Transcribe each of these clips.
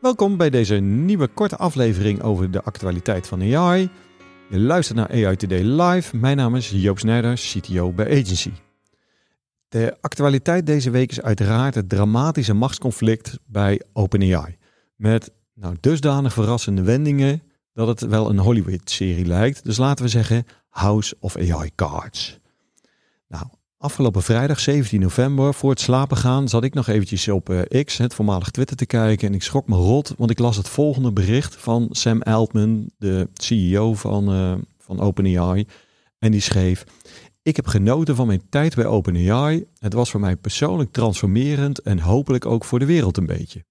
welkom bij deze nieuwe korte aflevering over de actualiteit van AI. Je luistert naar AI Today Live. Mijn naam is Joop Snijder, CTO bij Agency. De actualiteit deze week is uiteraard het dramatische machtsconflict bij OpenAI. Met nou, dusdanig verrassende wendingen dat het wel een Hollywood-serie lijkt. Dus laten we zeggen House of AI Cards. Nou, afgelopen vrijdag 17 november, voor het slapen gaan, zat ik nog eventjes op eh, X, het voormalig Twitter, te kijken. En ik schrok me rot, want ik las het volgende bericht van Sam Altman, de CEO van, uh, van OpenAI. En die schreef... Ik heb genoten van mijn tijd bij OpenAI. Het was voor mij persoonlijk transformerend en hopelijk ook voor de wereld een beetje.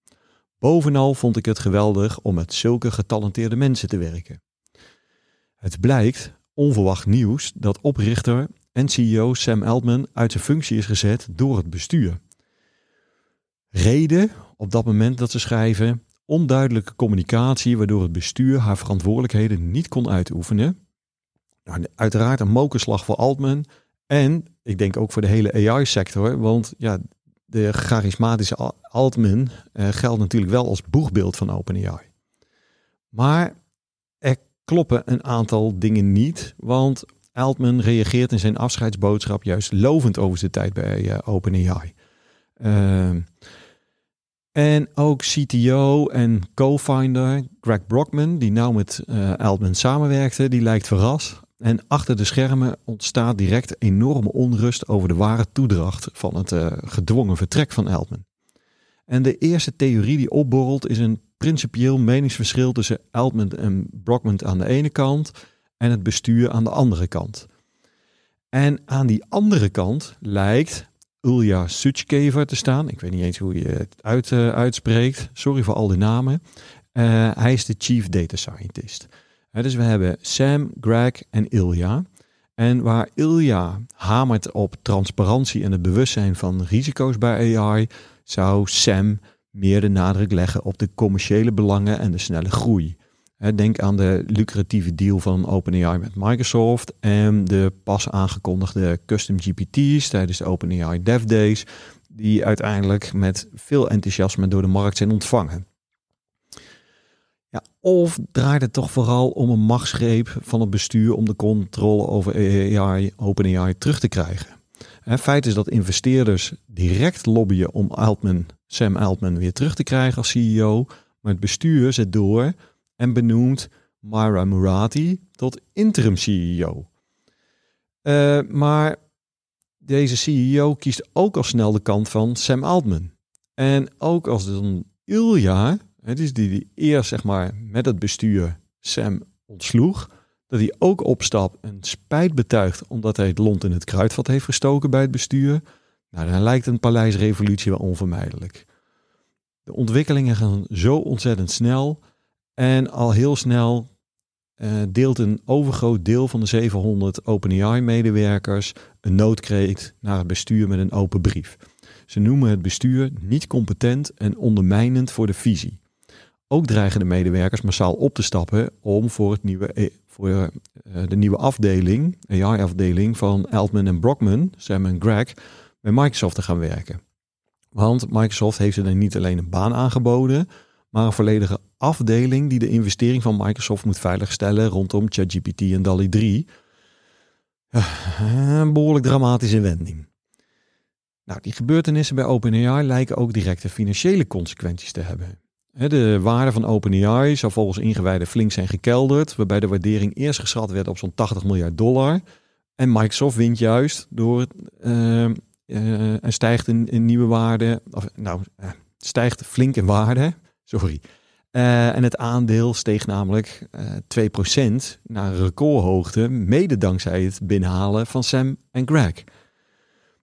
Bovenal vond ik het geweldig om met zulke getalenteerde mensen te werken. Het blijkt, onverwacht nieuws, dat oprichter CEO Sam Altman uit zijn functie is gezet door het bestuur. Reden op dat moment dat ze schrijven: onduidelijke communicatie waardoor het bestuur haar verantwoordelijkheden niet kon uitoefenen. Nou, uiteraard een mokerslag voor Altman en ik denk ook voor de hele AI-sector, want ja, de charismatische Altman uh, geldt natuurlijk wel als boegbeeld van OpenAI. Maar er kloppen een aantal dingen niet, want Altman reageert in zijn afscheidsboodschap juist lovend over zijn tijd bij uh, OpenAI. Uh, en ook CTO en co-founder Greg Brockman, die nou met uh, Altman samenwerkte, die lijkt verrast. En achter de schermen ontstaat direct enorme onrust over de ware toedracht van het uh, gedwongen vertrek van Altman. En de eerste theorie die opborrelt is een principieel meningsverschil tussen Altman en Brockman aan de ene kant en het bestuur aan de andere kant. En aan die andere kant lijkt Ulja Suchkever te staan. Ik weet niet eens hoe je het uit, uh, uitspreekt. Sorry voor al die namen. Uh, hij is de Chief Data Scientist. Uh, dus we hebben Sam, Greg en Ilja. En waar Ilja hamert op transparantie en het bewustzijn van risico's bij AI, zou Sam meer de nadruk leggen op de commerciële belangen en de snelle groei. Denk aan de lucratieve deal van OpenAI met Microsoft en de pas aangekondigde custom GPT's tijdens de OpenAI Dev Days, die uiteindelijk met veel enthousiasme door de markt zijn ontvangen. Ja, of draait het toch vooral om een machtsgreep van het bestuur om de controle over AI, OpenAI terug te krijgen? Het feit is dat investeerders direct lobbyen om Altman, Sam Altman weer terug te krijgen als CEO, maar het bestuur zet door en benoemt Myra Murati tot interim CEO. Uh, maar deze CEO kiest ook al snel de kant van Sam Altman. En ook als dan Ilja, het is die die eerst zeg maar met het bestuur Sam ontsloeg, dat hij ook opstapt en spijt betuigt omdat hij het lont in het kruidvat heeft gestoken bij het bestuur. Nou, dan lijkt een paleisrevolutie wel onvermijdelijk. De ontwikkelingen gaan zo ontzettend snel en al heel snel uh, deelt een overgroot deel van de 700 OpenAI-medewerkers een noodkreet naar het bestuur met een open brief. Ze noemen het bestuur niet competent en ondermijnend voor de visie. Ook dreigen de medewerkers massaal op te stappen om voor, het nieuwe, voor uh, de nieuwe afdeling, AI-afdeling van Altman en Brockman, Sam en Greg, bij Microsoft te gaan werken. Want Microsoft heeft ze dan niet alleen een baan aangeboden, maar een volledige afdeling die de investering van Microsoft moet veiligstellen rondom ChatGPT en DALI 3. Een behoorlijk dramatische wending. Nou, die gebeurtenissen bij OpenAI lijken ook directe financiële consequenties te hebben. De waarde van OpenAI zou volgens ingewijden flink zijn gekelderd, waarbij de waardering eerst geschat werd op zo'n 80 miljard dollar. En Microsoft wint juist door uh, uh, en stijgt in, nieuwe waarde, of nou, stijgt flink in waarde, sorry. en het aandeel steeg namelijk 2% naar recordhoogte, mede dankzij het binnenhalen van Sam en Greg.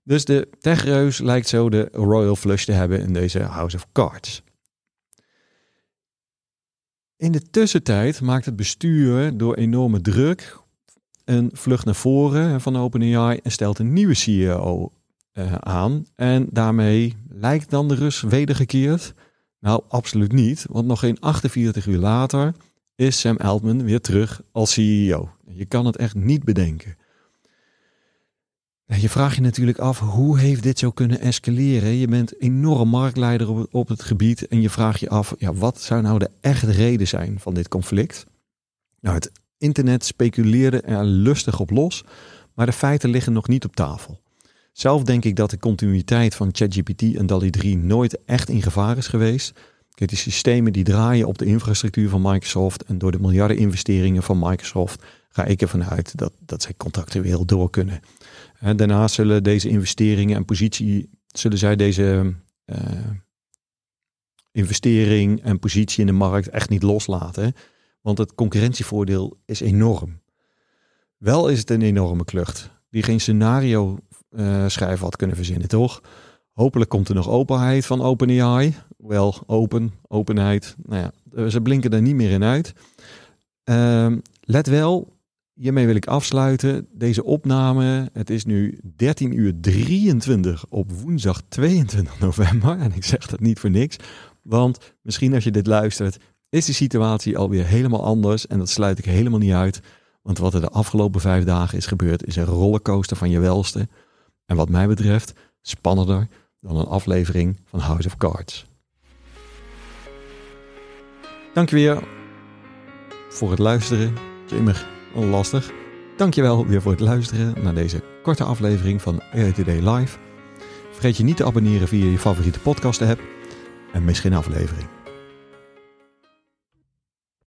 Dus de techreus lijkt zo de royal flush te hebben in deze House of Cards. In de tussentijd maakt het bestuur door enorme druk een vlucht naar voren van OpenAI en stelt een nieuwe CEO uh, aan. En daarmee lijkt dan de rust wedergekeerd. Nou, absoluut niet, want nog geen 48 uur later is Sam Altman weer terug als CEO. Je kan het echt niet bedenken. Je vraagt je natuurlijk af, hoe heeft dit zo kunnen escaleren? Je bent enorm marktleider op, het gebied en je vraagt je af, ja, wat zou nou de echte reden zijn van dit conflict? Nou, het internet speculeerde er lustig op los, maar de feiten liggen nog niet op tafel. Zelf denk ik dat de continuïteit van ChatGPT en DALI 3 nooit echt in gevaar is geweest. Kijk, die systemen die draaien op de infrastructuur van Microsoft en door de miljarden investeringen van Microsoft ga ik ervan uit dat, dat zij contractueel door kunnen. En daarnaast zullen deze investeringen en positie, zullen zij deze uh, investering en positie in de markt echt niet loslaten. Want het concurrentievoordeel is enorm. Wel is het een enorme klucht die geen scenario schrijven had kunnen verzinnen, toch? Hopelijk komt er nog openheid van OpenAI. Wel, open, openheid. Nou ja, ze blinken er niet meer in uit. Uh, let wel, hiermee wil ik afsluiten. Deze opname, het is nu 13 uur 23 op woensdag 22 november. En ik zeg dat niet voor niks. Want misschien als je dit luistert, is de situatie alweer helemaal anders. En dat sluit ik helemaal niet uit. Want wat er de afgelopen vijf dagen is gebeurd, is een rollercoaster van je welste. En wat mij betreft spannender dan een aflevering van House of Cards. Dank je weer voor het luisteren. Jimmer, lastig. Dank je wel weer voor het luisteren naar deze korte aflevering van Today Live. Vergeet je niet te abonneren via je favoriete podcast app en mis geen aflevering.